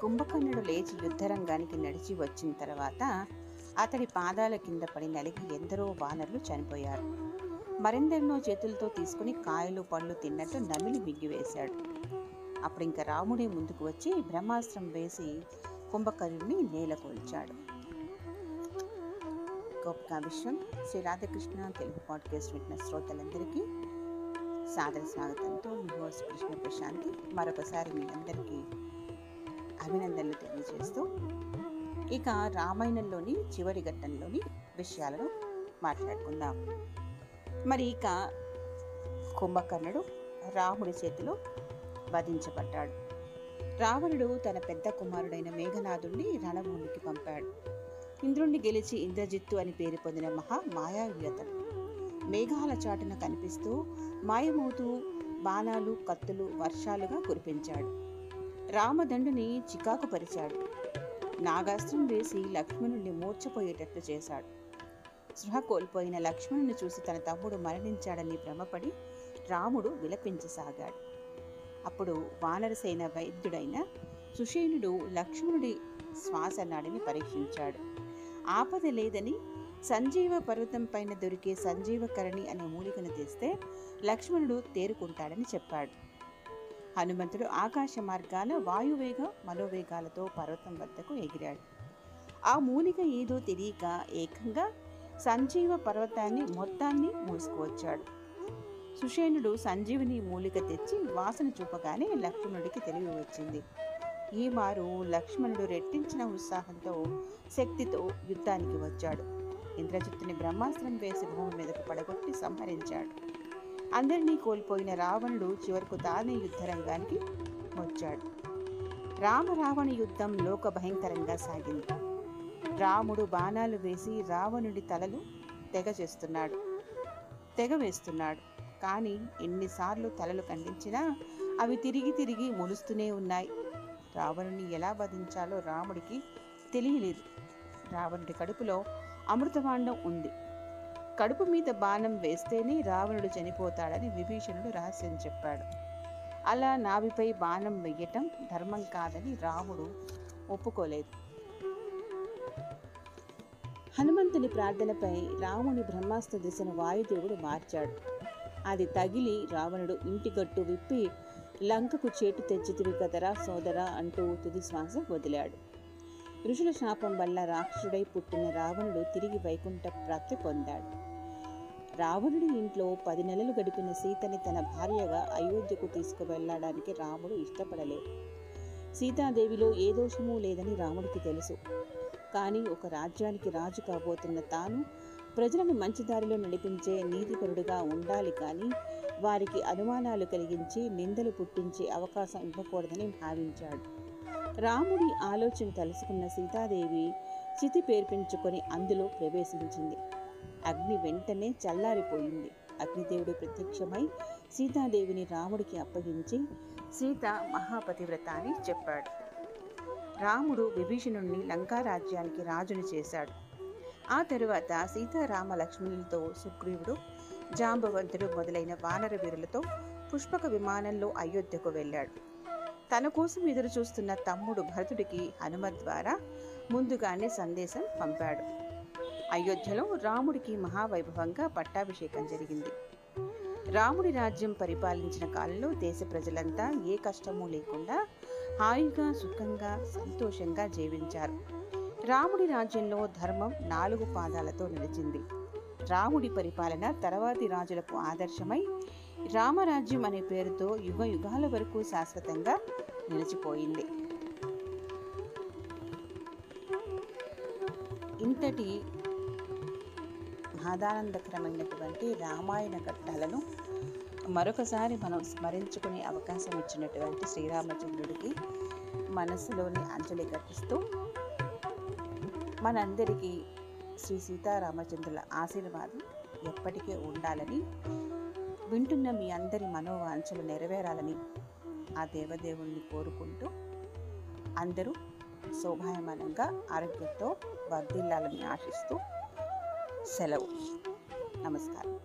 కుంభకర్ణుడు లేచి యుద్ధరంగానికి నడిచి వచ్చిన తర్వాత అతడి పాదాల కింద పడి నలిగి ఎందరో వానరులు చనిపోయారు. మరెందరినో చేతులతో తీసుకుని కాయలు పళ్ళు తిన్నట్టు నమిలి మింగివేశాడు. అప్పుడు ఇంకా రాముడే ముందుకు వచ్చి బ్రహ్మాస్త్రం వేసి కుంభకర్ణుడిని నేలకొల్చాడు గోపికా విశ్వం శ్రీ రాధాకృష్ణ తెలుగు పాడ్కాస్ట్ వింటున్న శ్రోతలందరికీ సాదర స్వాగతంతో మీ హోస్ట్ కృష్ణ ప్రశాంతి మరొకసారి మీ అందరికీ అభినందనలు తెలియజేస్తూ ఇక రామాయణంలోని చివరి ఘట్టంలోని విషయాలను మాట్లాడుకుందాం. మరి ఇక కుంభకర్ణుడు రాముడి చేతిలో వధించబడ్డాడు. రావణుడు తన పెద్ద కుమారుడైన మేఘనాథుణ్ణి రణభూమికి పంపాడు. ఇంద్రుణ్ణి గెలిచి ఇంద్రజిత్తు అని పేరు పొందిన మహా మాయావ్యతడు మేఘాల చాటున కనిపిస్తూ మాయమవుతూ బాణాలు కత్తులు వర్షాలుగా కురిపించాడు. రామదండుని చికాకు పరిచాడు. నాగాస్త్రం వేసి లక్ష్మణుణ్ణి మూర్చపోయేటట్లు చేశాడు. స్పృహ కోల్పోయిన లక్ష్మణుని చూసి తన తమ్ముడు మరణించాడని భ్రమపడి రాముడు విలపించసాగాడు. అప్పుడు వానరసేన వైద్యుడైన సుషేనుడు లక్ష్మణుడి శ్వాస నాడిని పరీక్షించాడు. ఆపద లేదని సంజీవ పర్వతం పైన దొరికే సంజీవకరణి అనే మూలికను తెస్తే లక్ష్మణుడు తేరుకుంటాడని చెప్పాడు. హనుమంతుడు ఆకాశ మార్గాల వాయువేగ మనోవేగాలతో పర్వతం వద్దకు ఎగిరాడు. ఆ మూలిక ఏదో తెలియక ఏకంగా సంజీవ పర్వతాన్ని మొత్తాన్ని మూసుకువచ్చాడు. సుషేనుడు సంజీవిని మూలిక తెచ్చి వాసన చూపగానే లక్ష్మణుడికి తెలివి వచ్చింది. ఈ మారు లక్ష్మణుడు రెట్టించిన ఉత్సాహంతో శక్తితో యుద్ధానికి వచ్చాడు. ఇంద్రజిత్తుని బ్రహ్మాస్త్రం వేసి భూమి మీదకు పడగొట్టి సంహరించాడు. అందరినీ కోల్పోయిన రావణుడు చివరకు తానే యుద్ధరంగానికి వచ్చాడు. రామరావణ యుద్ధం లోక భయంకరంగా సాగింది. రాముడు బాణాలు వేసి రావణుడి తలలు తెగ చేస్తున్నాడు. తెగ వేస్తున్నాడు. కానీ ఎన్నిసార్లు తలలు ఖండించినా అవి తిరిగి తిరిగి మొలుస్తూనే ఉన్నాయి. రావణుని ఎలా వధించాలో రాముడికి తెలియలేదు. రావణుడి కడుపులో అమృతమాండం ఉంది. కడుపు మీద బాణం వేస్తేనే రావణుడు చనిపోతాడని విభీషణుడు రహస్యం చెప్పాడు. అలా నావిపై బాణం వెయ్యటం ధర్మం కాదని రాముడు ఒప్పుకోలేదు. హనుమంతుని ప్రార్థనపై రాముని బ్రహ్మాస్త్ర దిశను వాయుదేవుడు మార్చాడు. అది తగిలి రావణుడు ఇంటి గట్టు విప్పి లంకకు చేటు తెచ్చితివి కదరా సోదరా అంటూ తుది శ్వాస వదిలాడు. ఋషుల శాపం వల్ల రాక్షసుడై పుట్టిన రావణుడు తిరిగి వైకుంఠ ప్రాప్తి పొందాడు. రావణుడి ఇంట్లో పది నెలలు గడిపిన సీతని తన భార్యగా అయోధ్యకు తీసుకువెళ్ళడానికి రాముడు ఇష్టపడలేదు. సీతాదేవిలో ఏ దోషమూ లేదని రాముడికి తెలుసు. కానీ ఒక రాజ్యానికి రాజు కాబోతున్న తాను ప్రజలను మంచి దారిలో నడిపించే నీతిపరుడుగా ఉండాలి కానీ వారికి అనుమానాలు కలిగించి నిందలు పుట్టించే అవకాశం ఇవ్వకూడదని భావించాడు. రాముడి ఆలోచన తెలుసుకున్న సీతాదేవి చితి పేర్పించుకొని అందులో ప్రవేశించింది. అగ్ని వెంటనే చల్లారిపోయింది. అగ్నిదేవుడు ప్రత్యక్షమై సీతాదేవిని రాముడికి అప్పగించి సీత మహాపతివ్రత అని చెప్పాడు. రాముడు విభీషణుణ్ణి లంకారాజ్యానికి రాజుని చేశాడు. ఆ తరువాత సీతారామ లక్ష్మణులతో సుగ్రీవుడు జాంబవంతుడు మొదలైన వానర వీరులతో పుష్పక విమానంలో అయోధ్యకు వెళ్ళాడు. తన కోసం ఎదురు చూస్తున్న తమ్ముడు భరతుడికి హనుమత్ ద్వారా ముందుగానే సందేశం పంపాడు. అయోధ్యలో రాముడికి మహావైభవంగా పట్టాభిషేకం జరిగింది. రాముడి రాజ్యం పరిపాలించిన కాలంలో దేశ ప్రజలంతా ఏ కష్టము లేకుండా హాయిగా సుఖంగా సంతోషంగా జీవించారు. రాముడి రాజ్యంలో ధర్మం నాలుగు పాదాలతో నిలిచింది. రాముడి పరిపాలన తర్వాతి రాజులకు ఆదర్శమై రామరాజ్యం అనే పేరుతో యుగ యుగాల వరకు శాశ్వతంగా నిలిచిపోయింది. ఇంతటి మహదానందకరమైనటువంటి రామాయణ ఘట్టాలను మరొకసారి మనం స్మరించుకునే అవకాశం ఇచ్చినటువంటి శ్రీరామచంద్రుడికి మనసులోని అంజలి ఘటిస్తూ మనందరికీ శ్రీ సీతారామచంద్రుల ఆశీర్వాదం ఎప్పటికీ ఉండాలని వింటున్న మీ అందరి మనోవాంఛలు నెరవేరాలని ఆ దేవదేవుణ్ణి కోరుకుంటూ అందరూ శోభాయమానంగా ఆరోగ్యంతో వర్ధిల్లాలని ఆశిస్తూ సెలవు. నమస్కారం.